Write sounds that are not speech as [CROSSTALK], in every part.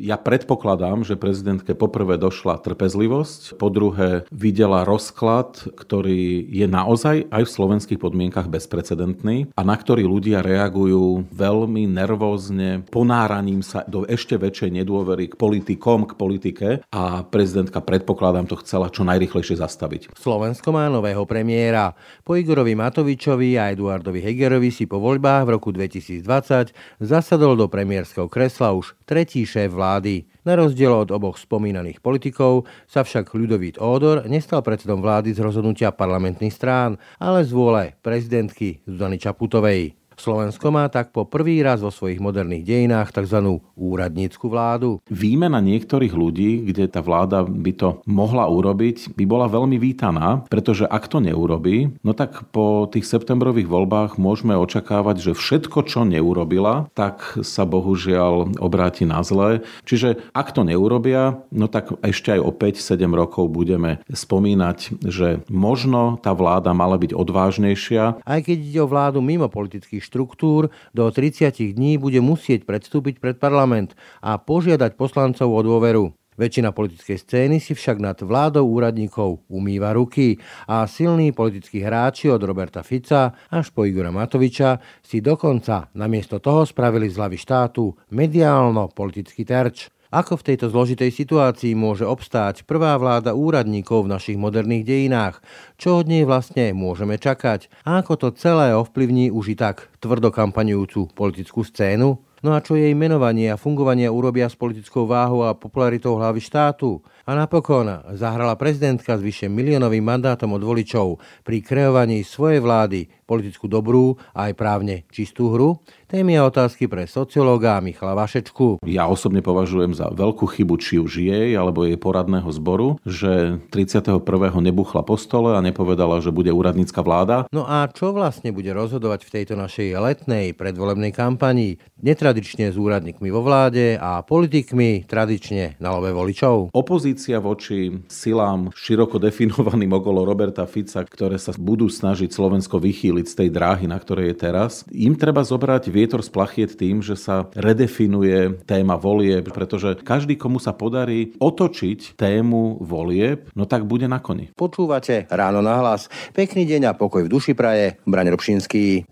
ja predpokladám, že prezidentke poprvé došla trpezlivosť, po druhé videla rozklad, ktorý je naozaj aj v slovenských podmienkach bezprecedentný a na ktorý ľudia reagujú veľmi nervózne, ponáraním sa do ešte väčšej nedôvery k politikom, k politike a prezidentka predpokladám to chcela čo najrychlejšie zastaviť. Slovensko má nového premiéra. Po Igorovi Matovičovi a Eduardovi Hegerovi si po voľbách v roku 2020 zasadol do premiérskeho kresla už tretí šéf vlády vlády. Na rozdiel od oboch spomínaných politikov sa však Ľudovít Ódor nestal predsedom vlády z rozhodnutia parlamentných strán, ale z vôle prezidentky Zuzany Čaputovej. Slovensko má tak po prvý raz vo svojich moderných dejinách tzv. úradnícku vládu. Výmena niektorých ľudí, kde tá vláda by to mohla urobiť, by bola veľmi vítaná, pretože ak to neurobi, no tak po tých septembrových voľbách môžeme očakávať, že všetko, čo neurobila, tak sa bohužiaľ obráti na zlé. Čiže ak to neurobia, no tak ešte aj o 5-7 rokov budeme spomínať, že možno tá vláda mala byť odvážnejšia. Aj keď ide o vládu mimo politických štruktúr do 30 dní bude musieť predstúpiť pred parlament a požiadať poslancov o dôveru. Väčšina politickej scény si však nad vládou úradníkov umýva ruky a silní politickí hráči od Roberta Fica až po Igora Matoviča si dokonca namiesto toho spravili z hlavy štátu mediálno-politický terč. Ako v tejto zložitej situácii môže obstáť prvá vláda úradníkov v našich moderných dejinách? Čo od nej vlastne môžeme čakať? A ako to celé ovplyvní už i tak tvrdo kampaňujúcu politickú scénu? No a čo jej menovanie a fungovanie urobia s politickou váhou a popularitou hlavy štátu? A napokon zahrala prezidentka s vyše miliónovým mandátom od voličov pri kreovaní svojej vlády politickú dobrú a aj právne čistú hru? Témy a otázky pre sociológa Michala Vašečku. Ja osobne považujem za veľkú chybu či už jej alebo jej poradného zboru, že 31. nebuchla po stole a nepovedala, že bude úradnícka vláda. No a čo vlastne bude rozhodovať v tejto našej letnej predvolebnej kampanii? Netradične s úradníkmi vo vláde a politikmi tradične na love voličov. Opozícia voči silám široko definovaným okolo Roberta Fica, ktoré sa budú snažiť Slovensko vychýliť z tej dráhy, na ktorej je teraz. Im treba zobrať vietor z plachiet tým, že sa redefinuje téma volieb, pretože každý, komu sa podarí otočiť tému volieb, no tak bude na koni. Počúvate ráno na hlas. Pekný deň a pokoj v duši praje. Braň Robšinský.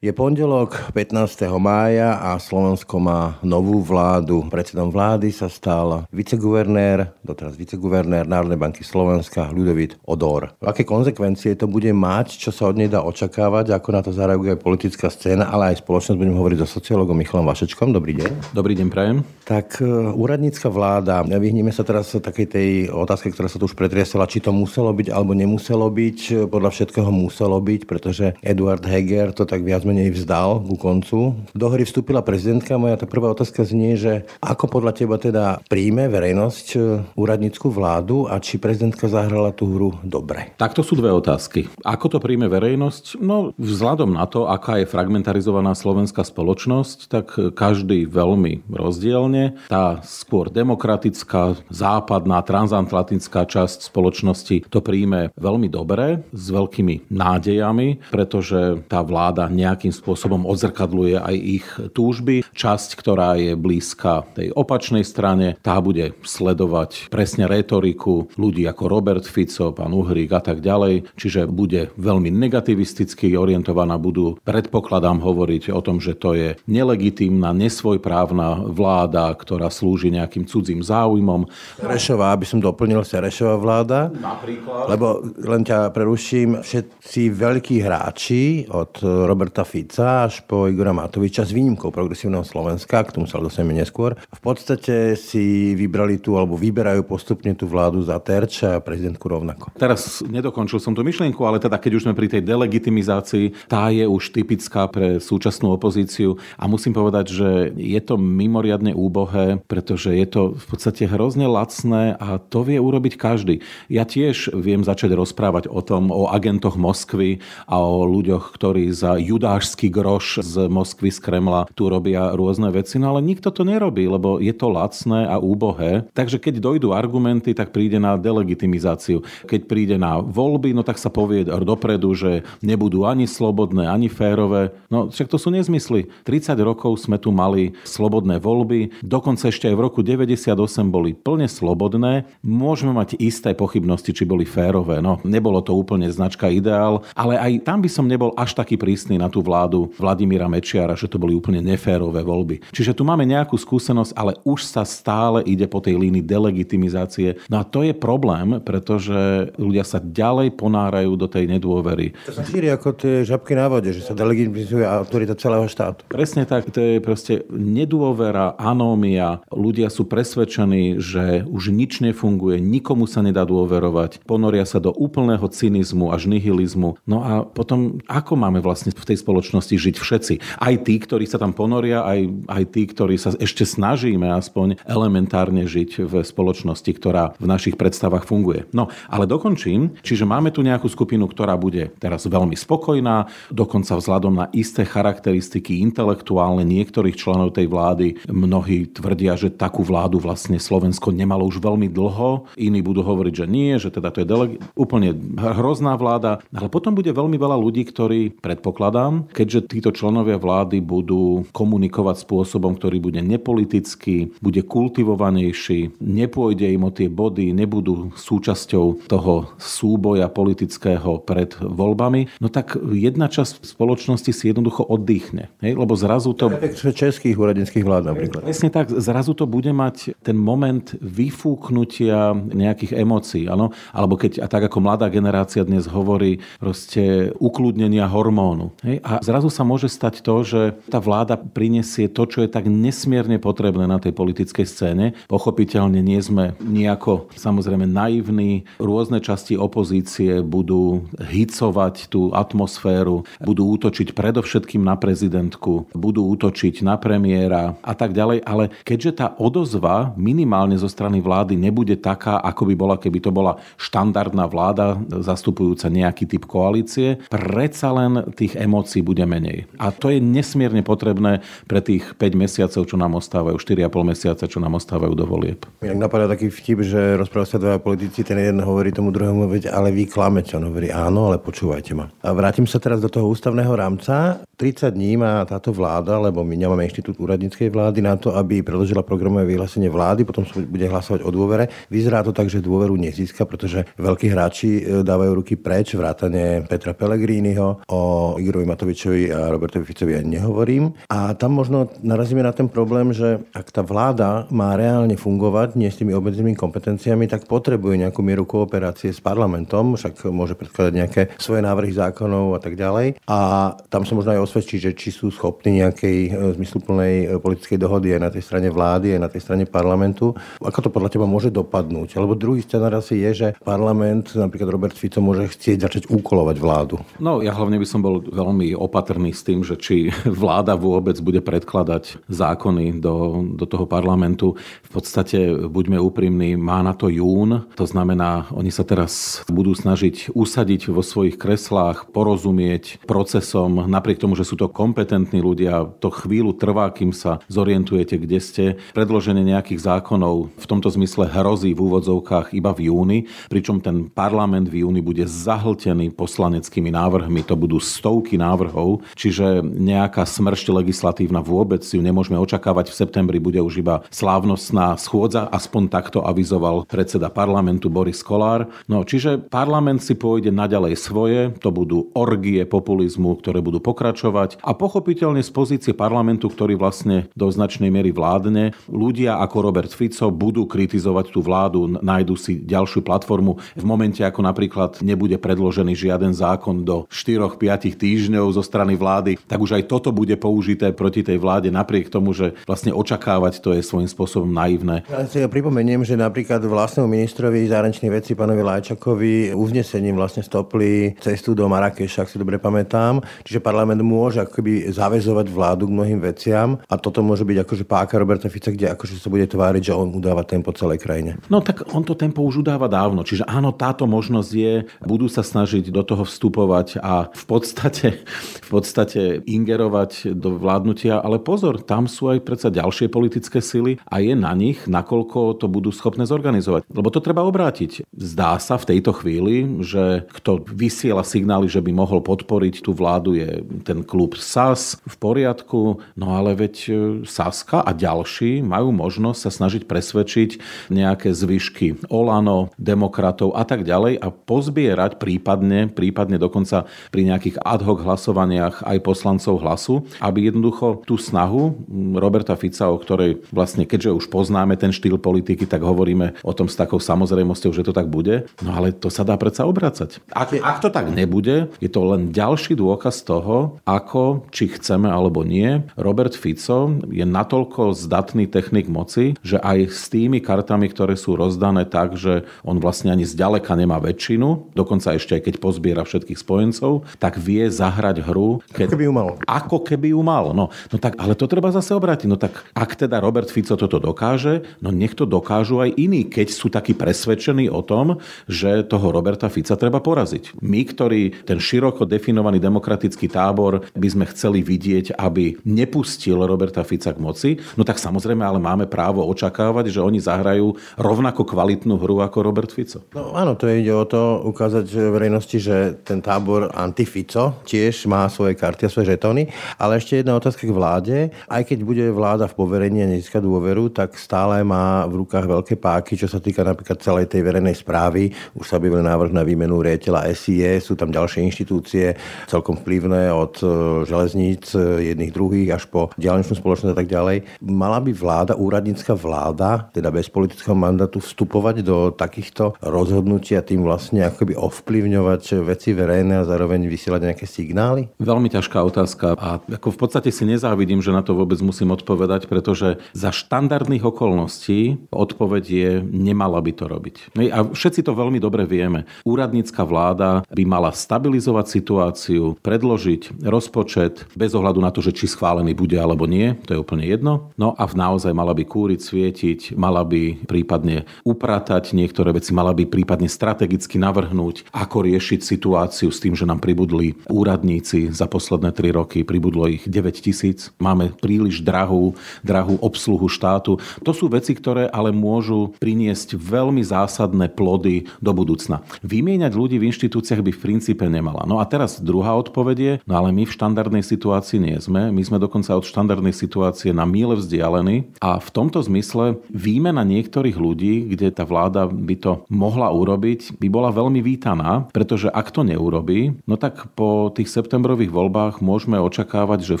Je pondelok 15. mája a Slovensko má novú vládu. Predsedom vlády sa stal viceguvernér, doteraz viceguvernér Národnej banky Slovenska Ľudovít Odor. Aké konsekvencie to bude mať, čo sa od nej dá očakávať, ako na to zareaguje politická scéna, ale aj spoločnosť. Budem hovoriť so sociologom Michalom Vašečkom. Dobrý deň. Dobrý deň, prajem. Tak e, úradnícka vláda, vyhneme sa teraz takej tej otázke, ktorá sa tu už pretriesala, či to muselo byť alebo nemuselo byť. Podľa všetkého muselo byť, pretože Eduard Heger to tak viac menej vzdal ku koncu. Do hry vstúpila prezidentka. Moja tá prvá otázka znie, že ako podľa teba teda príjme verejnosť e, úradnícku vládu a či prezidentka zahrala tú hru dobre? Takto sú dve otázky. Ako to príjme verejnosť? No vzhľadom na to, aká je fragmentarizovaná slovenská spoločnosť, tak každý veľmi rozdielne. Tá skôr demokratická, západná, transatlantická časť spoločnosti to príjme veľmi dobre, s veľkými nádejami, pretože tá vláda nejakým spôsobom odzrkadluje aj ich túžby. Časť, ktorá je blízka tej opačnej strane, tá bude sledovať presne retoriku ľudí ako Robert Fico, pán Uhrík a tak ďalej. Čiže bude veľmi negativisticky orientovaná, budú predpokladám hovoriť o tom, že to je nelegitímna, nesvojprávna vláda, ktorá slúži nejakým cudzím záujmom. Serešová, aby som doplnil Serešová vláda. Napríklad. Lebo len ťa preruším, všetci veľkí hráči od Roberta Fica až po Igora Matoviča s výnimkou progresívneho Slovenska, k tomu sa dostaneme neskôr. V podstate si vybrali tú, alebo vyberajú postupne tú vládu za terč a prezidentku rovnako. Teraz nedokončil som tú myšlienku, ale teda keď už sme pri tej delegitimizácii, tá je už typická pre súčasnú opozíciu a musím povedať, že je to mimoriadne úbohé, pretože je to v podstate hrozne lacné a to vie urobiť každý. Ja tiež viem začať rozprávať o tom, o agentoch Moskvy a o ľuďoch, ktorí za Judáš pražský groš z Moskvy, z Kremla tu robia rôzne veci, no ale nikto to nerobí, lebo je to lacné a úbohé. Takže keď dojdú argumenty, tak príde na delegitimizáciu. Keď príde na voľby, no tak sa povie dopredu, že nebudú ani slobodné, ani férové. No však to sú nezmysly. 30 rokov sme tu mali slobodné voľby, dokonca ešte aj v roku 98 boli plne slobodné. Môžeme mať isté pochybnosti, či boli férové. No, nebolo to úplne značka ideál, ale aj tam by som nebol až taký prísny na tú vládu Vladimíra Mečiara, že to boli úplne neférové voľby. Čiže tu máme nejakú skúsenosť, ale už sa stále ide po tej línii delegitimizácie. No a to je problém, pretože ľudia sa ďalej ponárajú do tej nedôvery. To sa šíri ako tie žabky na vode, že sa delegitimizuje autorita celého štátu. Presne tak, to je proste nedôvera, anómia. Ľudia sú presvedčení, že už nič nefunguje, nikomu sa nedá dôverovať. Ponoria sa do úplného cynizmu až nihilizmu. No a potom, ako máme vlastne v tej spoločnosti žiť všetci? Aj tí, ktorí sa tam ponoria, aj, aj tí, ktorí sa ešte snažíme aspoň elementárne žiť v spoločnosti, ktorá v našich predstavách funguje. No, ale dokončím. Čiže máme tu nejakú skupinu, ktorá bude teraz veľmi spokojná, dokonca vzhľadom na isté charakteristiky intelektuálne niektorých členov tej vlády. Mnohí tvrdia, že takú vládu vlastne Slovensko nemalo už veľmi dlho. Iní budú hovoriť, že nie, že teda to je deleg- úplne hrozná vláda. Ale potom bude veľmi veľa ľudí, ktorí, predpokladám, keďže títo členovia vlády budú komunikovať spôsobom, ktorý bude nepolitický, bude kultivovanejší, nepôjde im o tie body, nebudú súčasťou toho súboja politického pred voľbami, no tak jedna časť spoločnosti si jednoducho oddychne. Hej? Lebo zrazu to... Českých úradnických vlád napríklad. Presne tak, zrazu to bude mať ten moment vyfúknutia nejakých emócií. Áno? Alebo keď, a tak ako mladá generácia dnes hovorí, proste ukludnenia hormónu. Hej? A zrazu sa môže stať to, že tá vláda prinesie to, čo je tak nesmierne potrebné na tej politickej scéne. Pochopiteľne nie sme nejako samozrejme naivní. Rôzne časti opozície budú hicovať tú atmosféru, budú útočiť predovšetkým na prezidentku, budú útočiť na premiéra a tak ďalej. Ale keďže tá odozva minimálne zo strany vlády nebude taká, ako by bola, keby to bola štandardná vláda zastupujúca nejaký typ koalície, predsa len tých emócií bude menej. A to je nesmierne potrebné pre tých 5 mesiacov, čo nám ostávajú, 4,5 mesiaca, čo nám ostávajú do volieb. Jak napadá taký vtip, že rozpráva sa dva politici, ten jeden hovorí tomu druhému, veď ale vy klamete. On hovorí, áno, ale počúvajte ma. A vrátim sa teraz do toho ústavného rámca. 30 dní má táto vláda, lebo my nemáme inštitút úradníckej vlády na to, aby predložila programové vyhlásenie vlády, potom sa bude hlasovať o dôvere. Vyzerá to tak, že dôveru nezíska, pretože veľkí hráči e, dávajú ruky preč, vrátane Petra Pellegriniho, o Igorovi Matovičovi a Robertovi Ficovi ja nehovorím. A tam možno narazíme na ten problém, že ak tá vláda má reálne fungovať, nie s tými obmedzenými kompetenciami, tak potrebuje nejakú mieru kooperácie s parlamentom, však môže predkladať nejaké svoje návrhy zákonov a tak ďalej. A tam sa možno aj osvedčí, že či sú schopní nejakej e, zmysluplnej e, politickej dohody aj na tej strane vlády, aj na tej strane parlamentu. Ako to podľa teba môže dopadnúť? Alebo druhý scenár asi je, že parlament, napríklad Robert Fico, môže chcieť začať úkolovať vládu. No ja hlavne by som bol veľmi opatrný s tým, že či vláda vôbec bude predkladať zákony do, do toho parlamentu. V podstate, buďme úprimní, má na to jún, to znamená, oni sa teraz budú snažiť usadiť vo svojich kreslách, porozumieť procesom, napriek tomu, že sú to kompetentní ľudia, to chvíľu trvá, kým sa zorientujete, kde ste. Predloženie nejakých zákonov v tomto zmysle hrozí v úvodzovkách iba v júni, pričom ten parlament v júni bude zahltený poslaneckými návrhmi, to budú stovky návrhov, čiže nejaká smršť legislatívna vôbec ju nemôžeme očakávať. V septembri bude už iba slávnostná schôdza, aspoň takto avizoval predseda parlamentu Boris Kolár. No, čiže parlament si pôjde naďalej svoje, to budú orgie populizmu, ktoré budú pokračovať a pochopiteľne z pozície parlamentu, ktorý vlastne do značnej miery vládne, ľudia ako Robert Fico budú kritizovať tú vládu, nájdu si ďalšiu platformu. V momente, ako napríklad nebude predložený žiaden zákon do 4-5 týždňov zo strany vlády, tak už aj toto bude použité proti tej vláde, napriek tomu, že vlastne očakávať to je svojím spôsobom naivné. Ja si ja pripomeniem, že napríklad vlastnému ministrovi zahraničných vecí, pánovi Lajčakovi, uznesením vlastne stopli cestu do Marrakeša, ak si dobre pamätám. Čiže parlament môže akoby zavezovať vládu k mnohým veciam a toto môže byť akože páka Roberta Fica, kde akože sa bude tváriť, že on udáva tempo celej krajine. No tak on to tempo už udáva dávno, čiže áno, táto možnosť je, budú sa snažiť do toho vstupovať a v podstate v podstate ingerovať do vládnutia, ale pozor, tam sú aj predsa ďalšie politické sily a je na nich, nakoľko to budú schopné zorganizovať. Lebo to treba obrátiť. Zdá sa v tejto chvíli, že kto vysiela signály, že by mohol podporiť tú vládu, je ten klub SAS v poriadku, no ale veď e, Saska a ďalší majú možnosť sa snažiť presvedčiť nejaké zvyšky Olano, demokratov a tak ďalej a pozbierať prípadne, prípadne dokonca pri nejakých ad hoc hlasovaniach aj poslancov hlasu, aby jednoducho tú snahu Roberta Fica, o ktorej vlastne, keďže už poznáme ten štýl politiky, tak hovoríme o tom s takou samozrejmosťou, že to tak bude. No ale to sa dá predsa obracať. Ak, ak to tak nebude, je to len ďalší dôkaz toho, ako, či chceme alebo nie, Robert Fico je natoľko zdatný technik moci, že aj s tými kartami, ktoré sú rozdané tak, že on vlastne ani zďaleka nemá väčšinu, dokonca ešte aj keď pozbiera všetkých spojencov, tak vie zahrať hru. Keď... Ako keby ju mal. Ako keby ju mal. No, no tak, ale to treba zase obrátiť. No tak ak teda Robert Fico toto dokáže, no nech to dokážu aj iní, keď sú takí presvedčení o tom, že toho Roberta Fica treba poraziť. My, ktorí ten široko definovaný demokratický tábor by sme chceli vidieť, aby nepustil Roberta Fica k moci, no tak samozrejme ale máme právo očakávať, že oni zahrajú rovnako kvalitnú hru ako Robert Fico. No áno, to ide o to ukázať verejnosti, že ten tábor anti-Fico tiež má svoje karty a svoje žetóny. Ale ešte jedna otázka k vláde. Aj keď bude vláda v poverení a nezíska dôveru, tak stále má v rukách veľké páky, čo sa týka napríklad celej tej verejnej správy. Už sa objavil návrh na výmenu riaditeľa SIE, sú tam ďalšie inštitúcie, celkom vplyvné od e, železníc e, jedných druhých až po diálničnú spoločnosť a tak ďalej. Mala by vláda, úradnícka vláda, teda bez politického mandátu, vstupovať do takýchto rozhodnutí a tým vlastne akoby ovplyvňovať veci verejné a zároveň vysielať nejaké signály? Veľmi ťažká otázka a ako v podstate si nezávidím, že na to vôbec musím odpovedať, pretože za štandardných okolností odpoveď je, nemala by to robiť. A všetci to veľmi dobre vieme. Úradnícka vláda by mala stabilizovať situáciu, predložiť rozpočet bez ohľadu na to, že či schválený bude alebo nie, to je úplne jedno. No a naozaj mala by kúriť, svietiť, mala by prípadne upratať niektoré veci, mala by prípadne strategicky navrhnúť, ako riešiť situáciu s tým, že nám pribudli úradníci za posledné 3 roky, pribudlo ich 9 tisíc. Máme príliš drahú, drahú obsluhu štátu. To sú veci, ktoré ale môžu priniesť veľmi zásadné plody do budúcna. Vymieňať ľudí v inštitúciách by v princípe nemala. No a teraz druhá odpoveď je, no ale my v štandardnej situácii nie sme. My sme dokonca od štandardnej situácie na míle vzdialení a v tomto zmysle výmena niektorých ľudí, kde tá vláda by to mohla urobiť, by bola veľmi vítaná, pretože ak to neurobí, no tak po tých septembrových voľbách môžeme očakávať, že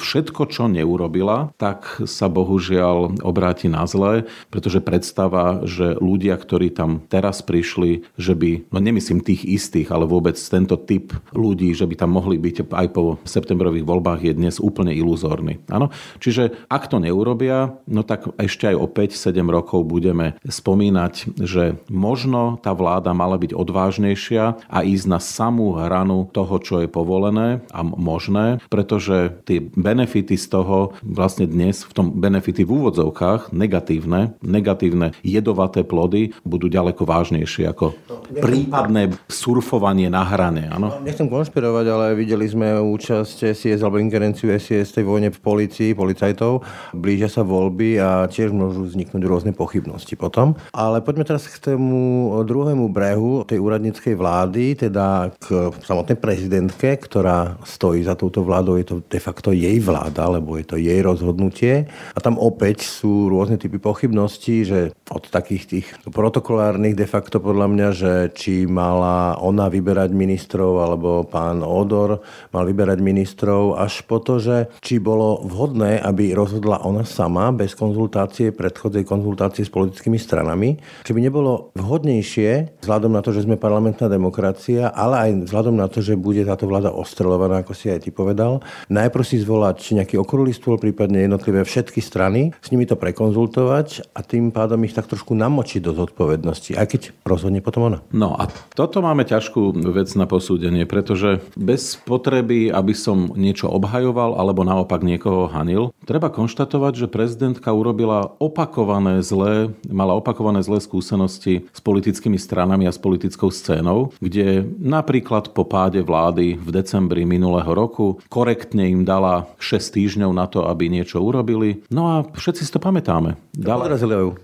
všetko, čo neurobila, tak sa bohužiaľ obráti na zlé, pretože predstava, že ľudia, ktorí tam teraz prišli, že by, no nemyslím tých istých, ale vôbec tento typ ľudí, že by tam mohli byť aj po septembrových voľbách je dnes úplne iluzórny. Áno? Čiže ak to neurobia, no tak ešte aj o 5-7 rokov budeme spomínať, že možno tá vláda mala byť odvážnejšia a ísť na samú hranu toho, čo je povolené a možné, pretože tie benefity z toho vlastne dnes v tom benefity v úvodzovkách negatívne, negatívne jedovaté plody budú ďaleko vážnejšie ako prípadné surfovanie na hrane. Áno? Nechcem konšpirovať, ale videli sme účasť SIS alebo ingerenciu SIS tej vojne v policii, policajtov. Blížia sa voľby a tiež môžu vzniknúť rôzne pochybnosti potom. Ale poďme teraz k tomu druhému brehu tej úradníckej vlády, teda k samotnej prezidentke, ktorá stojí za touto vládou. Je to de facto jej vláda, lebo je to jej rozhodnutie. A tam opäť sú rôzne typy pochybností, že od takých tých protokolárnych de facto podľa mňa, že či mala ona vyberať ministrov alebo pán Odor mal vyberať ministrov až po to, že či bolo vhodné, aby rozhodla ona sama bez konzultácie, predchodzej konzultácie s politickými stranami. Či by nebolo vhodnejšie, vzhľadom na to, že sme parlamentná demokracia, ale aj vzhľadom na to, že bude táto vláda ostrelovaná, ako si aj ty povedal, najprv si zvolať nejaký okrúhly stôl, prípadne jednotlivé všetky strany, s nimi to prekonzultovať a tým pádom ich tak trošku namočiť do zodpovednosti, aj keď rozhodne potom ona. No a toto máme ťažkú vec na posúdenie, pretože bez potreby, aby som niečo obhajoval alebo naopak niekoho hanil, treba konštatovať, že prezidentka urobila opakované zlé, mala opakované zlé skúsenosti s politickými stranami a s politickou scénou, kde napríklad po páde vlády v decembri minulého minulého roku. Korektne im dala 6 týždňov na to, aby niečo urobili. No a všetci si to pamätáme. Dala,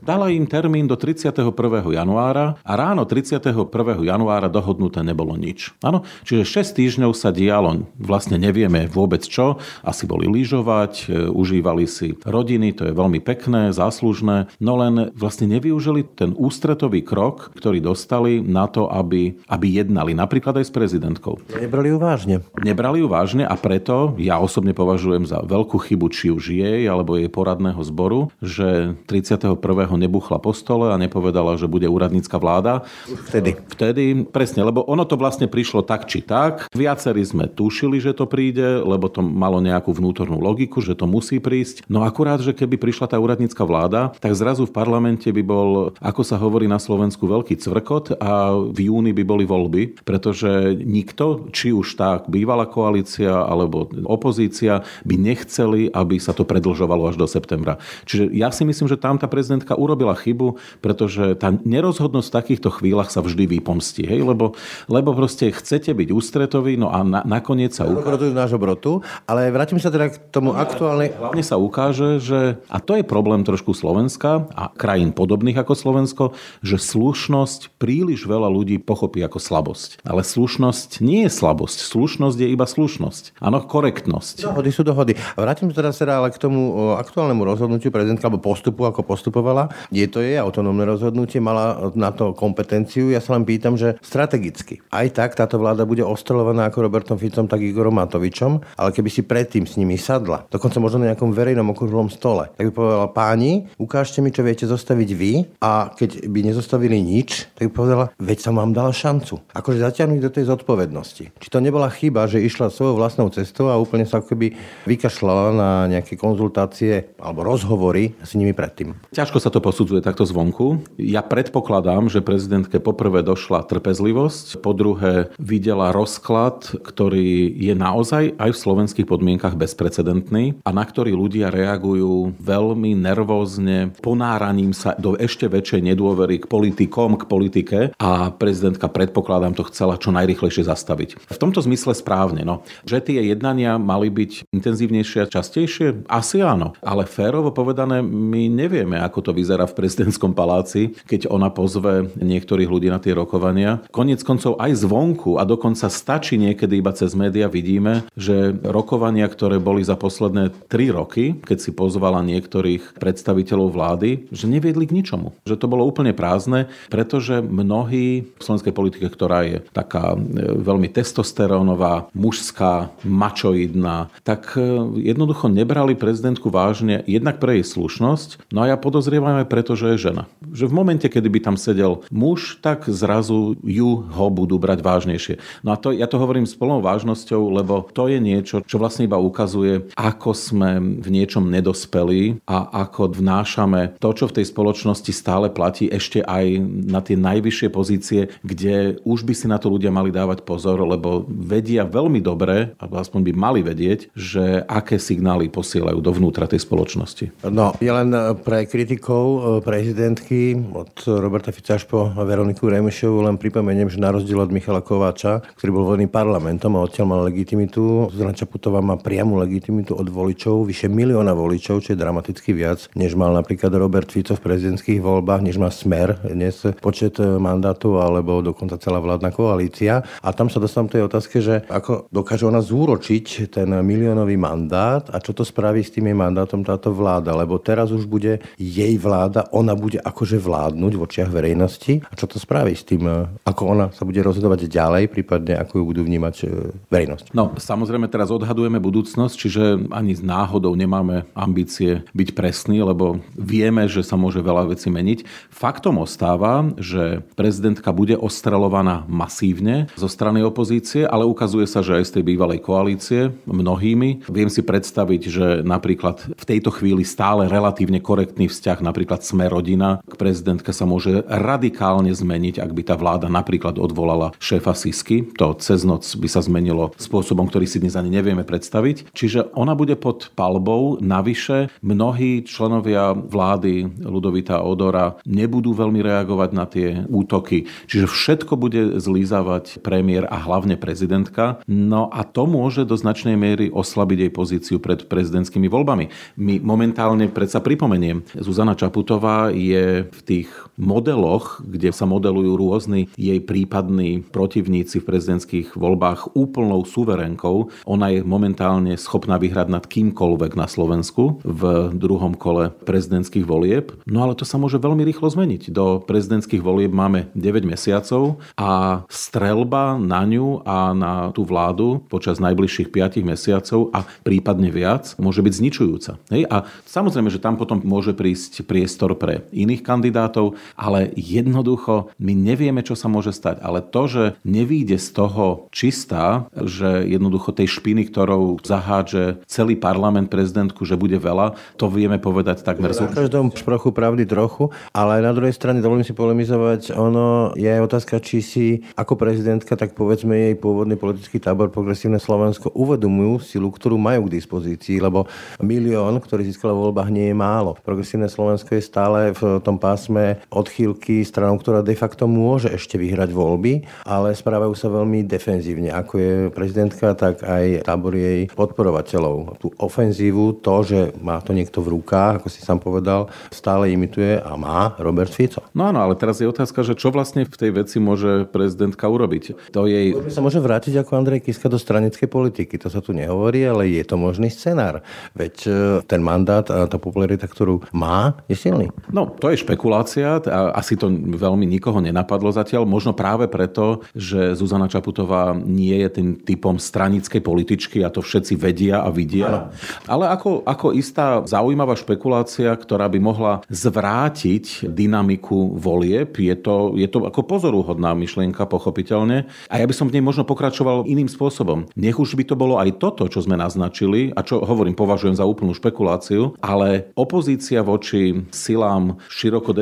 dala im termín do 31. januára a ráno 31. januára dohodnuté nebolo nič. Áno, čiže 6 týždňov sa dialo, vlastne nevieme vôbec čo, asi boli lyžovať, e, užívali si rodiny, to je veľmi pekné, záslužné, no len vlastne nevyužili ten ústretový krok, ktorý dostali na to, aby, aby jednali, napríklad aj s prezidentkou. Nebrali ju vážne. Nebrali ju vážne a preto ja osobne považujem za veľkú chybu, či už jej alebo jej poradného zboru, že 31. nebuchla po stole a nepovedala, že bude úradnícka vláda. Vtedy. Vtedy, presne, lebo ono to vlastne prišlo tak či tak. Viacerí sme tušili, že to príde, lebo to malo nejakú vnútornú logiku, že to musí prísť. No akurát, že keby prišla tá úradnícka vláda, tak zrazu v parlamente by bol, ako sa hovorí na Slovensku, veľký cvrkot a v júni by boli voľby, pretože nikto, či už tá bývalá koalícia alebo opozícia, by nechceli, aby sa to predlžovalo až do septembra. Čiže ja si myslím, že tam tá prezidentka urobila chybu, pretože tá nerozhodnosť v takýchto chvíľach sa vždy vypomstí. Hej? Lebo, lebo proste chcete byť ústretoví, no a na, nakoniec sa ukáže... nášho brotu, ale vrátim sa teda k tomu aktuálnej... Hlavne sa ukáže, že, a to je problém trošku Slovenska a krajín podobných ako Slovensko, že slušnosť príliš veľa ľudí pochopí ako slabosť. Ale slušnosť nie je slabosť. Slušnosť je iba slušnosť. Áno, korektnosť. Dohody sú dohody. Vrátim sa teraz teda ale k tomu aktuálnemu rozhodnutiu prezidentka alebo postupu, ako postupovala. Je to jej autonómne rozhodnutie, mala na to kompetenciu. Ja sa len pýtam, že strategicky. Aj tak táto vláda bude ostrelovaná ako Robertom Ficom, tak Igorom Matovičom, ale keby si predtým s nimi sadla, dokonca možno na nejakom verejnom okrúhlom stole, tak by povedala, páni, ukážte mi, čo viete zostaviť vy a keď by nezostavili nič, tak by povedala, veď som vám dala šancu. Akože zatiahnuť do tej zodpovednosti. Či to nebola chyba, že išla svojou vlastnou cestou a úplne sa akoby vykašľala na nejaké konzultácie alebo rozhovory s nimi predtým. Ťažko sa to posudzuje takto zvonku. Ja predpokladám, že prezidentke poprvé došla trpezlivosť, po druhé videla rozklad, ktorý je naozaj aj v slovenských podmienkach bezprecedentný a na ktorý ľudia reagujú veľmi nervózne, ponáraním sa do ešte väčšej nedôvery k politikom, k politike a prezidentka predpokladám to chcela čo najrychlejšie zastaviť. V tomto zmysle správne, no. Že tie jednania mali byť intenzívnejšie a častejšie? Asi áno. Ale férovo povedané, my nevieme, ako to vyzerá v prezidentskom paláci, keď ona pozve niektorých ľudí na tie rokovania. Konec koncov aj zvonku a dokonca stačí niekedy iba cez média vidíme, že rokovania, ktoré boli za posledné tri roky, keď si pozvala niektorých predstaviteľov vlády, že neviedli k ničomu. Že to bolo úplne prázdne, pretože mnohí v slovenskej politike, ktorá je taká e, veľmi testosterónová, mužská, mačoidná, tak e, jednoducho nebrali prezidentku vážne jednak pre jej slušnosť, no a ja podozrievam aj preto, že je žena. Že v momente, kedy by tam sedel muž, tak zrazu ju ho budú brať vážnejšie. No a to, ja to hovorím s plnou vážnosťou, lebo to je niečo, čo vlastne iba ukazuje, ako sme v niečom nedospeli a ako vnášame to, čo v tej spoločnosti stále platí ešte aj na tie najvyššie pozície, kde už by si na to ľudia mali dávať pozor, lebo vedia veľmi dobre, alebo aspoň by mali vedieť, že aké signály posielajú dovnútra tej spoločnosti. No, ja len pre kritikov e, prezidentky od Roberta Fica až po Veroniku Remišovu len pripomeniem, že na rozdiel od Michala Kováča, ktorý bol volený parlamentom a odtiaľ mal legitimitu, Zuzana Čaputová má priamu legitimitu od voličov, vyše milióna voličov, čo je dramaticky viac, než mal napríklad Robert Fico v prezidentských voľbách, než má Smer, dnes počet mandátov alebo dokonca celá vládna koalícia. A tam sa dostávam tej otázke, že ako dokáže ona zúročiť ten miliónový mandát a čo to spraví s tým jej mandátom táto vláda, lebo teraz už bude jej vláda, ona bude akože vládnuť v očiach verejnosti a čo to spraví s tým, ako ona sa bude rozhodovať ďalej, prípadne ako ju budú vnímať e, verejnosť. No, samozrejme teraz odhadujeme budúcnosť, čiže ani z náhodou nemáme ambície byť presný, lebo vieme, že sa môže veľa vecí meniť. Faktom ostáva, že prezidentka bude ostrelovaná masívne zo strany opozície, ale ukazuje sa, že aj z tej bývalej koalície mnohými. Viem si predstaviť, že napríklad v tejto chvíli stále relatívne korektný vzťah napríklad sme rodina k prezidentke sa môže radikálne zmeniť, ak by tá vláda napríklad odvolala šéfa Sisky. To cez noc by sa zmenilo spôsobom, ktorý si dnes ani nevieme predstaviť. Čiže ona bude pod palbou. Navyše mnohí členovia vlády Ludovita Odora nebudú veľmi reagovať na tie útoky. Čiže všetko bude zlízavať premiér a hlavne prezidentka. No No a to môže do značnej miery oslabiť jej pozíciu pred prezidentskými voľbami. My momentálne predsa pripomeniem, Zuzana Čaputová je v tých modeloch, kde sa modelujú rôzni jej prípadní protivníci v prezidentských voľbách úplnou suverenkou. Ona je momentálne schopná vyhrať nad kýmkoľvek na Slovensku v druhom kole prezidentských volieb. No ale to sa môže veľmi rýchlo zmeniť. Do prezidentských volieb máme 9 mesiacov a strelba na ňu a na tú vládu počas najbližších 5 mesiacov a prípadne viac môže byť zničujúca. Hej? A samozrejme, že tam potom môže prísť priestor pre iných kandidátov, ale jednoducho my nevieme, čo sa môže stať. Ale to, že nevíde z toho čistá, že jednoducho tej špiny, ktorou zahádže celý parlament prezidentku, že bude veľa, to vieme povedať takmer. V každom šprochu pravdy trochu, ale na druhej strane dovolím si polemizovať, ono je aj otázka, či si ako prezidentka, tak povedzme jej pôvodný politický tábor Progresívne Slovensko uvedomujú silu, ktorú majú k dispozícii, lebo milión, ktorý získal v voľbách, nie je málo. Progresívne Slovensko je stále v tom pásme odchýlky stranou, ktorá de facto môže ešte vyhrať voľby, ale správajú sa veľmi defenzívne. Ako je prezidentka, tak aj tábor jej podporovateľov. Tú ofenzívu, to, že má to niekto v rukách, ako si sám povedal, stále imituje a má Robert Fico. No áno, ale teraz je otázka, že čo vlastne v tej veci môže prezidentka urobiť. To jej... Sa môže vrátiť ako Andrej Kiska do stranickej politiky. To sa tu nehovorí, ale je to možný scenár. Veď e, ten mandát a tá popularita, ktorú má, je silný. No, to je špekulácia. Asi to veľmi nikoho nenapadlo zatiaľ. Možno práve preto, že Zuzana Čaputová nie je tým typom stranickej političky a to všetci vedia a vidia. Ano. Ale ako, ako istá zaujímavá špekulácia, ktorá by mohla zvrátiť dynamiku volieb, je to, je to ako pozoruhodná myšlienka, pochopiteľne. A ja by som v nej možno pokračoval iným spôsobom. Nech už by to bolo aj toto, čo sme naznačili, a čo hovorím, považujem za úplnú špekuláciu, ale opozícia voči silám široko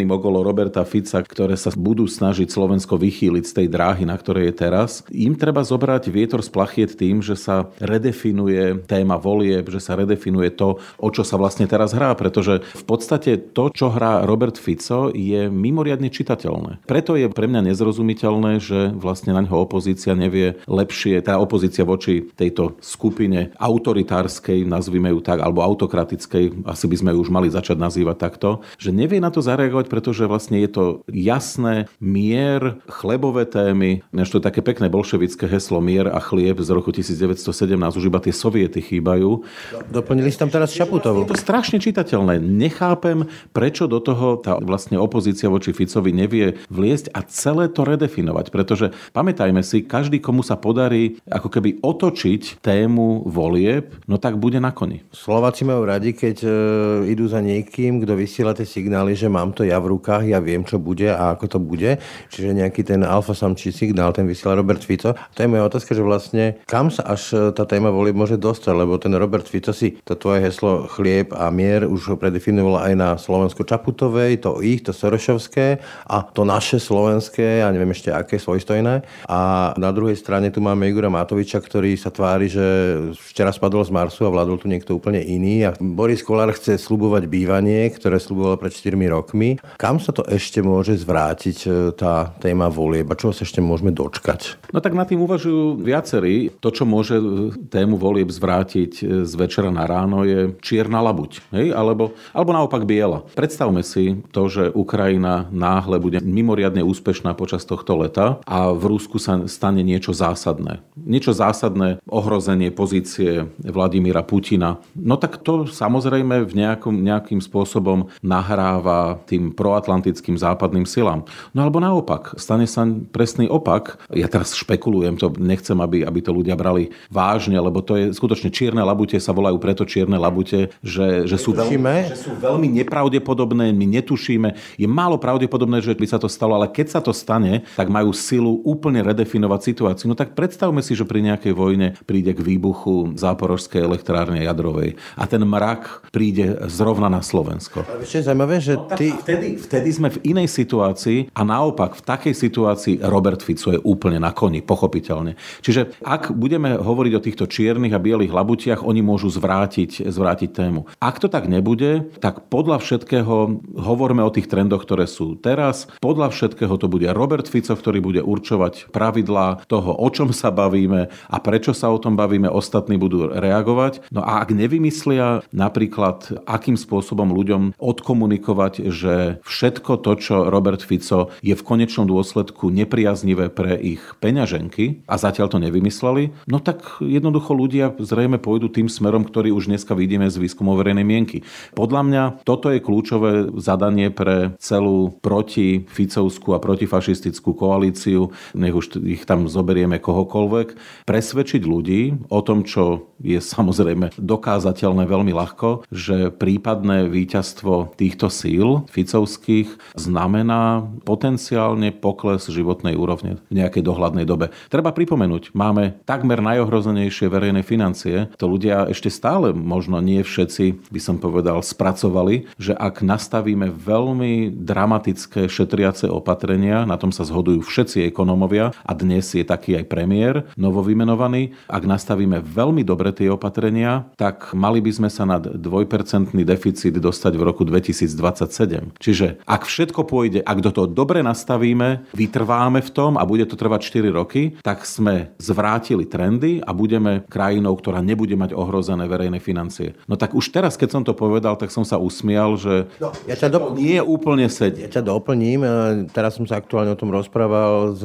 definovaným okolo Roberta Fica, ktoré sa budú snažiť Slovensko vychýliť z tej dráhy, na ktorej je teraz, im treba zobrať vietor z plachiet tým, že sa redefinuje téma volieb, že sa redefinuje to, o čo sa vlastne teraz hrá, pretože v podstate to, čo hrá Robert Fico, je mimoriadne čitateľné. Preto je pre mňa nezrozumiteľné, že vlastne na ňo opozícia nevie lepšie, tá opozícia voči tejto skupine autoritárskej, nazvime ju tak, alebo autokratickej, asi by sme ju už mali začať nazývať takto, že nevie na to zareagovať, pretože vlastne je to jasné mier, chlebové témy, než to je také pekné bolševické heslo mier a chlieb z roku 1917, už iba tie soviety chýbajú. Doplnili ste tam teraz Čaputovu. Je to strašne čitateľné. Nechápem, prečo do toho tá vlastne opozícia voči Ficovi nevie vliesť a celé to redefinovať, pretože pamätajme si, každý, komu sa podarí ako keby otočiť tému volieb, no tak bude na koni. Slováci majú radi, keď e, idú za niekým, kto vysiela tie signály, že mám to ja v rukách, ja viem, čo bude a ako to bude. Čiže nejaký ten alfa samčí signál, ten vysiela Robert Fico. To je moja otázka, že vlastne kam sa až e, tá téma volieb môže dostať, lebo ten Robert Fico si to tvoje heslo chlieb a mier už ho predefinoval aj na Slovensko Čaputovej, to ich, to Sorošovské a to naše slovenské, ja neviem ešte aké svojstojné. A na druhej strane tu máme Igora Matoviča, ktorý sa tvári, že včera spadol z Marsu a vládol tu niekto úplne iný. A Boris Kolár chce slubovať bývanie, ktoré sluboval pred 4 rokmi. Kam sa to ešte môže zvrátiť e, tá téma volieb a čo sa ešte môžeme dočkať? No tak na tým uvažujú viacerí. To, čo môže tému volieb zvrátiť e, z večera na ráno, je čierna labuť. Hej? Alebo, alebo naopak biela. Predstavme si to, že Ukrajina náhle bude mimoriadne úspešná počas tohto leta a v Rusku sa stane niečo zásadné. Niečo zásadné, ohrozenie pozície Vladimíra Putina. No tak to samozrejme v nejakom, nejakým spôsobom nahráva tým proatlantickým západným silám. No alebo naopak, stane sa presný opak. Ja teraz špekulujem, to nechcem, aby, aby to ľudia brali vážne, lebo to je skutočne čierne labute sa volajú preto čierne labute, že, že, sú, veľmi, že sú veľmi nepravdepodobné, my netušíme. Je málo pravdepodobné, že by sa to stalo, ale keď sa to stane, tak majú silu úplne redefinovať situáciu. No tak predstavme si, že pri nejakej vojne príde k výbuchu záporožskej elektrárne jadrovej a ten mrak príde zrovna na Slovensko. Ešte je zaujímavé, že no, ty... Vtedy, vtedy sme v inej situácii a naopak v takej situácii Robert Fico je úplne na koni, pochopiteľne. Čiže ak budeme hovoriť o týchto čiernych a bielých labutiach, oni môžu zvrátiť, zvrátiť tému. Ak to tak nebude, tak podľa všetkého hovoríme o tých trendoch, ktoré sú teraz. Podľa všetkého to bude Robert Fico, ktorý bude určovať pravidlá toho, o čom sa bavíme a prečo sa o tom bavíme, ostatní budú reagovať. No a ak nevymyslia napríklad, akým spôsobom ľuďom odkomunikovať, že všetko to, čo Robert Fico je v konečnom dôsledku nepriaznivé pre ich peňaženky a zatiaľ to nevymysleli, no tak jednoducho ľudia zrejme pôjdu tým smerom, ktorý už dneska vidíme z výskumov verejnej mienky. Podľa mňa toto je kľúčové zadanie pre celú proti Ficovskú a protifašistickú koalíciu, nech už ich tam zoberieme kohokoľvek, presvedčiť ľudí o tom, čo je samozrejme dokázateľné veľmi ľahko, že prípadné víťazstvo týchto síl ficovských znamená potenciálne pokles životnej úrovne v nejakej dohľadnej dobe. Treba pripomenúť, máme takmer najohrozenejšie verejné financie. To ľudia ešte stále, možno nie všetci, by som povedal, spracovali, že ak nastavíme veľmi dramatické šetriace opatrenia, na tom sa zhodujú všetci ekonomovia a dnes je taký aj premiér novovymenovaný, ak nastavíme veľmi dobre tie opatrenia, tak mali by sme sa nad 2% deficit dostať v roku 2027. Čiže ak všetko pôjde, ak do toho dobre nastavíme, vytrváme v tom a bude to trvať 4 roky, tak sme zvrátili trendy a budeme krajinou, ktorá nebude mať ohrozené verejné financie. No tak už teraz, keď som to povedal, tak som sa usmial, že no, ja ťa do... nie je úplne sedieť. Ja ťa doplním. Teraz som sa aktuálne o tom rozprával s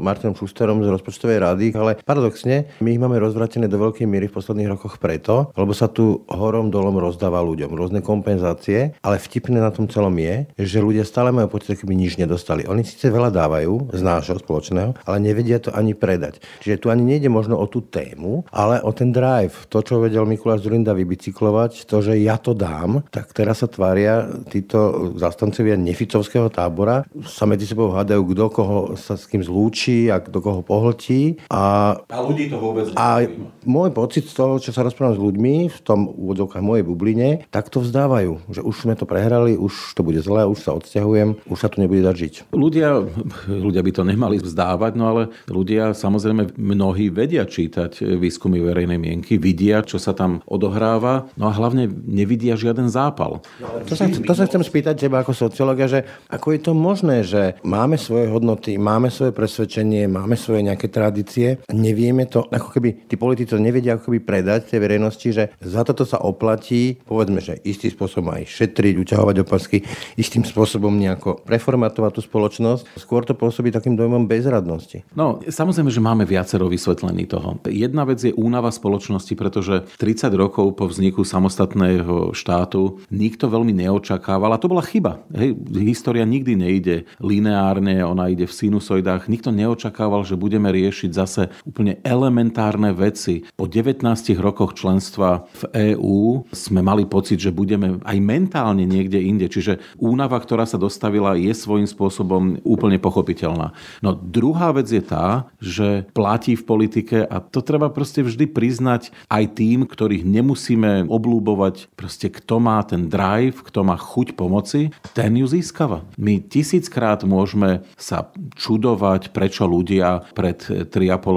Martinom Šusterom z rozpočtovej rady, ale paradoxne, my ich máme rozvratené do veľkej miery v posledných rokoch preto, lebo sa tu horom dolom rozdáva ľuďom rôzne kompenzácie, ale vtipné na tom celom je, že ľudia stále majú pocit, keby nič nedostali. Oni síce veľa dávajú z nášho spoločného, ale nevedia to ani predať. Čiže tu ani nejde možno o tú tému, ale o ten drive. To, čo vedel Mikuláš Zurinda vybicyklovať, to, že ja to dám, tak teraz sa tvária títo zastancovia neficovského tábora, sa medzi sebou hádajú, kto koho sa s kým zlúči a kto koho pohltí. A, a ľudí to vôbec A môj pocit toho, čo sa rozprávam s ľuďmi v tom úvodzovkách mojej bubline, tak to vzdávajú. Že už sme to prehrali, už to bude zlé, už sa odsťahujem, už sa tu nebude dať žiť. Ľudia, ľudia by to nemali vzdávať, no ale ľudia samozrejme mnohí vedia čítať výskumy verejnej mienky, vidia, čo sa tam odohráva, no a hlavne nevidia žiaden zápal. To sa, to sa chcem spýtať teba ako sociológa, že ako je to možné, že máme svoje hodnoty, máme svoje presvedčenie, máme svoje nejaké tradície, nevieme to, ako keby tí politici nevedia ako keby predať tej verejnosti, že za toto sa oplatí, povedzme, že istý spôsobom aj šetriť, uťahovať opasky, istým spôsobom nejako preformatovať tú spoločnosť. Skôr to pôsobí takým dojmom bezradnosti. No, samozrejme, že máme viacero vysvetlení toho. Jedna vec je únava spoločnosti, pretože 30 rokov po vzniku samostatného štátu nikto veľmi neočakával, a to bola chyba. Hej, história nikdy nejde lineárne, ona ide v sinusoidách. Nikto neočakával, že budeme riešiť zase úplne elementárne veci. Po 19 rokoch rokoch členstva v EÚ sme mali pocit, že budeme aj mentálne niekde inde. Čiže únava, ktorá sa dostavila, je svojím spôsobom úplne pochopiteľná. No druhá vec je tá, že platí v politike a to treba proste vždy priznať aj tým, ktorých nemusíme oblúbovať. Proste kto má ten drive, kto má chuť pomoci, ten ju získava. My tisíckrát môžeme sa čudovať, prečo ľudia pred 3,5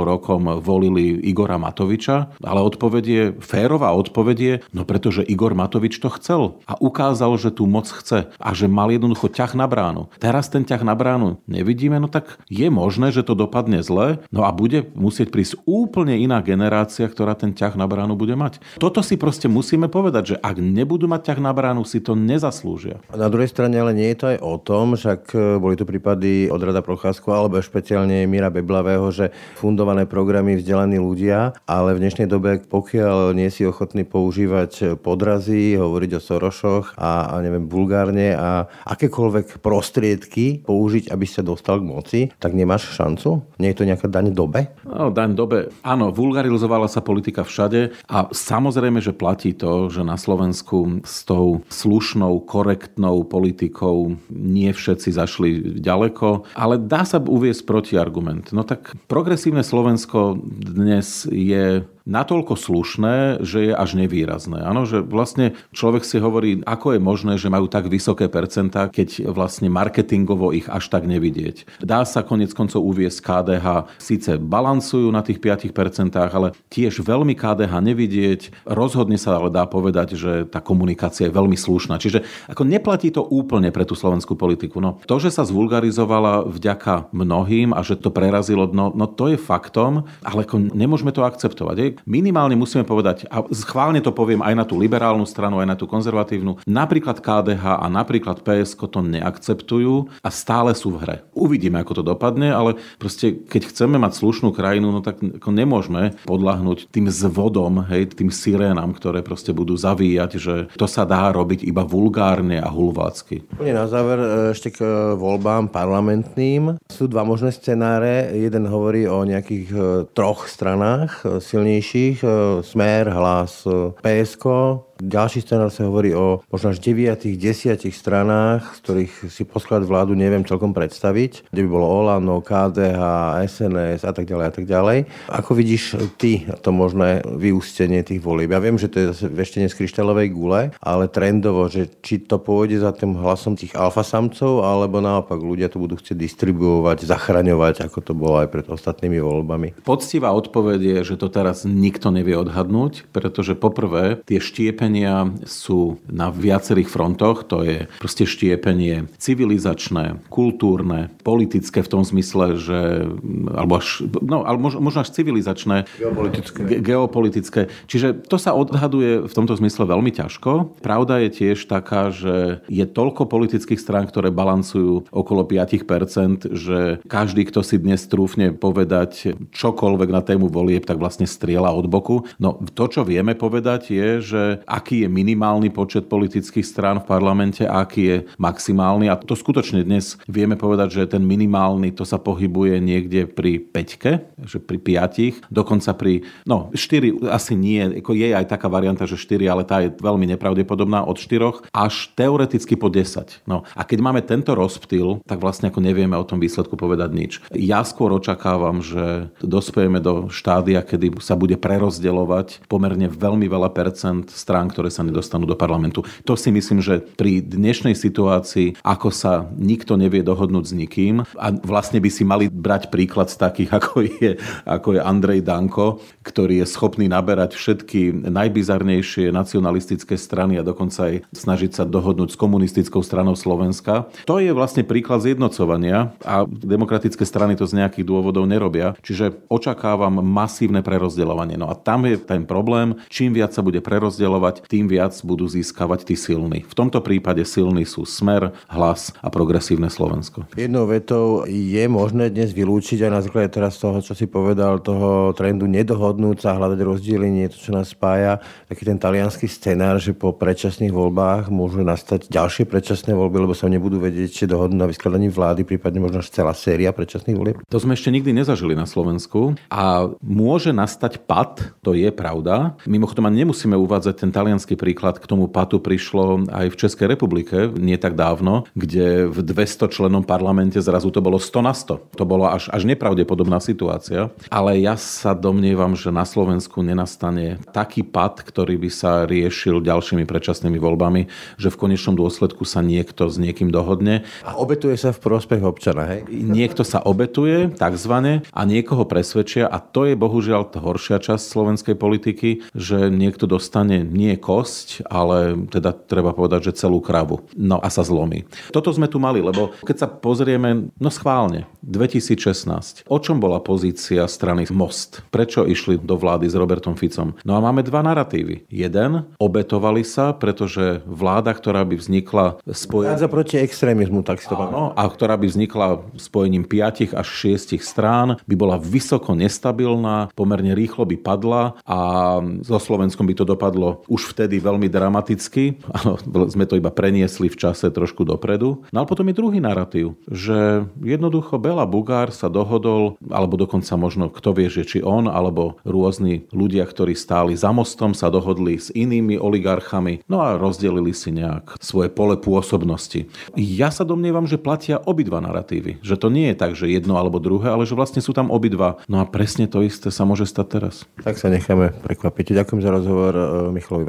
rokom volili Igora Matoviča, ale odpoveď je, férová odpoveď je, no pretože Igor Matovič to chcel a ukázal, že tú moc chce a že mal jednoducho ťah na bránu. Teraz ten ťah na bránu nevidíme, no tak je možné, že to dopadne zle, no a bude musieť prísť úplne iná generácia, ktorá ten ťah na bránu bude mať. Toto si proste musíme povedať, že ak nebudú mať ťah na bránu, si to nezaslúžia. Na druhej strane ale nie je to aj o tom, však e, boli tu prípady od Rada Procházku alebo špeciálne Mira Beblavého, že fundované programy vzdelaní ľudia, ale v dnešnej dobe, pokiaľ pokiaľ nie si ochotný používať podrazy, hovoriť o Sorošoch a, a neviem, vulgárne a akékoľvek prostriedky použiť, aby sa dostal k moci, tak nemáš šancu? Nie je to nejaká daň dobe? No, daň dobe. Áno, vulgarizovala sa politika všade a samozrejme, že platí to, že na Slovensku s tou slušnou, korektnou politikou nie všetci zašli ďaleko, ale dá sa uviesť protiargument. No tak progresívne Slovensko dnes je natoľko slušné, že je až nevýrazné. Áno, že vlastne človek si hovorí, ako je možné, že majú tak vysoké percentá, keď vlastne marketingovo ich až tak nevidieť. Dá sa konec koncov uviesť KDH, síce balancujú na tých 5%, ale tiež veľmi KDH nevidieť. Rozhodne sa ale dá povedať, že tá komunikácia je veľmi slušná. Čiže ako neplatí to úplne pre tú slovenskú politiku. No, to, že sa zvulgarizovala vďaka mnohým a že to prerazilo dno, no to je faktom, ale ako nemôžeme to akceptovať. Minimálne musíme povedať, a schválne to poviem aj na tú liberálnu stranu, aj na tú konzervatívnu, napríklad KDH a napríklad PSK to neakceptujú a stále sú v hre. Uvidíme, ako to dopadne, ale proste keď chceme mať slušnú krajinu, no tak nemôžeme podľahnúť tým zvodom, hej, tým sirénam, ktoré proste budú zavíjať, že to sa dá robiť iba vulgárne a hulvácky. Na záver e, ešte k e, voľbám parlamentným. Sú dva možné scenáre. Jeden hovorí o nejakých e, troch stranách silnejších. Smer, hlas, PSK ďalší scenár sa hovorí o možno až 9, 10 stranách, z ktorých si posklad vládu neviem celkom predstaviť, kde by bolo Olano, KDH, SNS a tak ďalej a tak ďalej. Ako vidíš ty to možné vyústenie tých volieb? Ja viem, že to je zase veštenie z kryštálovej gule, ale trendovo, že či to pôjde za tým hlasom tých alfasamcov, alebo naopak ľudia to budú chcieť distribuovať, zachraňovať, ako to bolo aj pred ostatnými voľbami. Poctivá odpoveď je, že to teraz nikto nevie odhadnúť, pretože poprvé tie štiepenie štiepenia sú na viacerých frontoch. To je proste štiepenie civilizačné, kultúrne, politické v tom zmysle, že alebo až, no, ale možno až civilizačné. Geopolitické. Ge- geopolitické. Čiže to sa odhaduje v tomto zmysle veľmi ťažko. Pravda je tiež taká, že je toľko politických strán, ktoré balancujú okolo 5%, že každý, kto si dnes trúfne povedať čokoľvek na tému volieb, tak vlastne strieľa od boku. No to, čo vieme povedať, je, že aký je minimálny počet politických strán v parlamente a aký je maximálny. A to skutočne dnes vieme povedať, že ten minimálny to sa pohybuje niekde pri 5, že pri 5, dokonca pri, no 4 asi nie, ako je aj taká varianta, že 4, ale tá je veľmi nepravdepodobná od 4 až teoreticky po 10. No a keď máme tento rozptyl, tak vlastne ako nevieme o tom výsledku povedať nič. Ja skôr očakávam, že dospejeme do štádia, kedy sa bude prerozdeľovať pomerne veľmi veľa percent strán, ktoré sa nedostanú do parlamentu. To si myslím, že pri dnešnej situácii, ako sa nikto nevie dohodnúť s nikým a vlastne by si mali brať príklad z takých, [LAUGHS] ako je, ako je Andrej Danko, ktorý je schopný naberať všetky najbizarnejšie nacionalistické strany a dokonca aj snažiť sa dohodnúť s komunistickou stranou Slovenska. To je vlastne príklad zjednocovania a demokratické strany to z nejakých dôvodov nerobia. Čiže očakávam masívne prerozdeľovanie. No a tam je ten problém, čím viac sa bude prerozdeľovať, tým viac budú získavať tí silní. V tomto prípade silní sú Smer, Hlas a Progresívne Slovensko. Jednou vetou je možné dnes vylúčiť aj na základe teraz toho, čo si povedal, toho trendu nedohodnúť sa, hľadať rozdiely, nie to, čo nás spája. Taký ten talianský scenár, že po predčasných voľbách môžu nastať ďalšie predčasné voľby, lebo sa nebudú vedieť či dohodnúť na vyskladaní vlády, prípadne možno celá séria predčasných volieb. To sme ešte nikdy nezažili na Slovensku a môže nastať pad, to je pravda. Mimochodom, nemusíme uvádzať ten talianský príklad, k tomu patu prišlo aj v Českej republike nie tak dávno, kde v 200 členom parlamente zrazu to bolo 100 na 100. To bolo až, až nepravdepodobná situácia. Ale ja sa domnievam, že na Slovensku nenastane taký pad, ktorý by sa riešil ďalšími predčasnými voľbami, že v konečnom dôsledku sa niekto s niekým dohodne. A obetuje sa v prospech občana, hej? Niekto sa obetuje, takzvané, a niekoho presvedčia a to je bohužiaľ tá horšia časť slovenskej politiky, že niekto dostane nie kosť, ale teda treba povedať, že celú kravu. No a sa zlomí. Toto sme tu mali, lebo keď sa pozrieme, no schválne, 2016. O čom bola pozícia strany Most? Prečo išli do vlády s Robertom Ficom? No a máme dva narratívy. Jeden, obetovali sa, pretože vláda, ktorá by vznikla spojením... Vláda proti extrémizmu, tak si to Áno, a ktorá by vznikla spojením 5 až 6 strán, by bola vysoko nestabilná, pomerne rýchlo by padla a so Slovenskom by to dopadlo už už vtedy veľmi dramaticky, ale [LAUGHS] sme to iba preniesli v čase trošku dopredu. No ale potom je druhý narratív, že jednoducho Bela Bugár sa dohodol, alebo dokonca možno kto vie, že či on, alebo rôzni ľudia, ktorí stáli za mostom, sa dohodli s inými oligarchami, no a rozdelili si nejak svoje pole pôsobnosti. Ja sa domnievam, že platia obidva narratívy. Že to nie je tak, že jedno alebo druhé, ale že vlastne sú tam obidva. No a presne to isté sa môže stať teraz. Tak sa necháme prekvapiť. Ďakujem za rozhovor e, Michalovi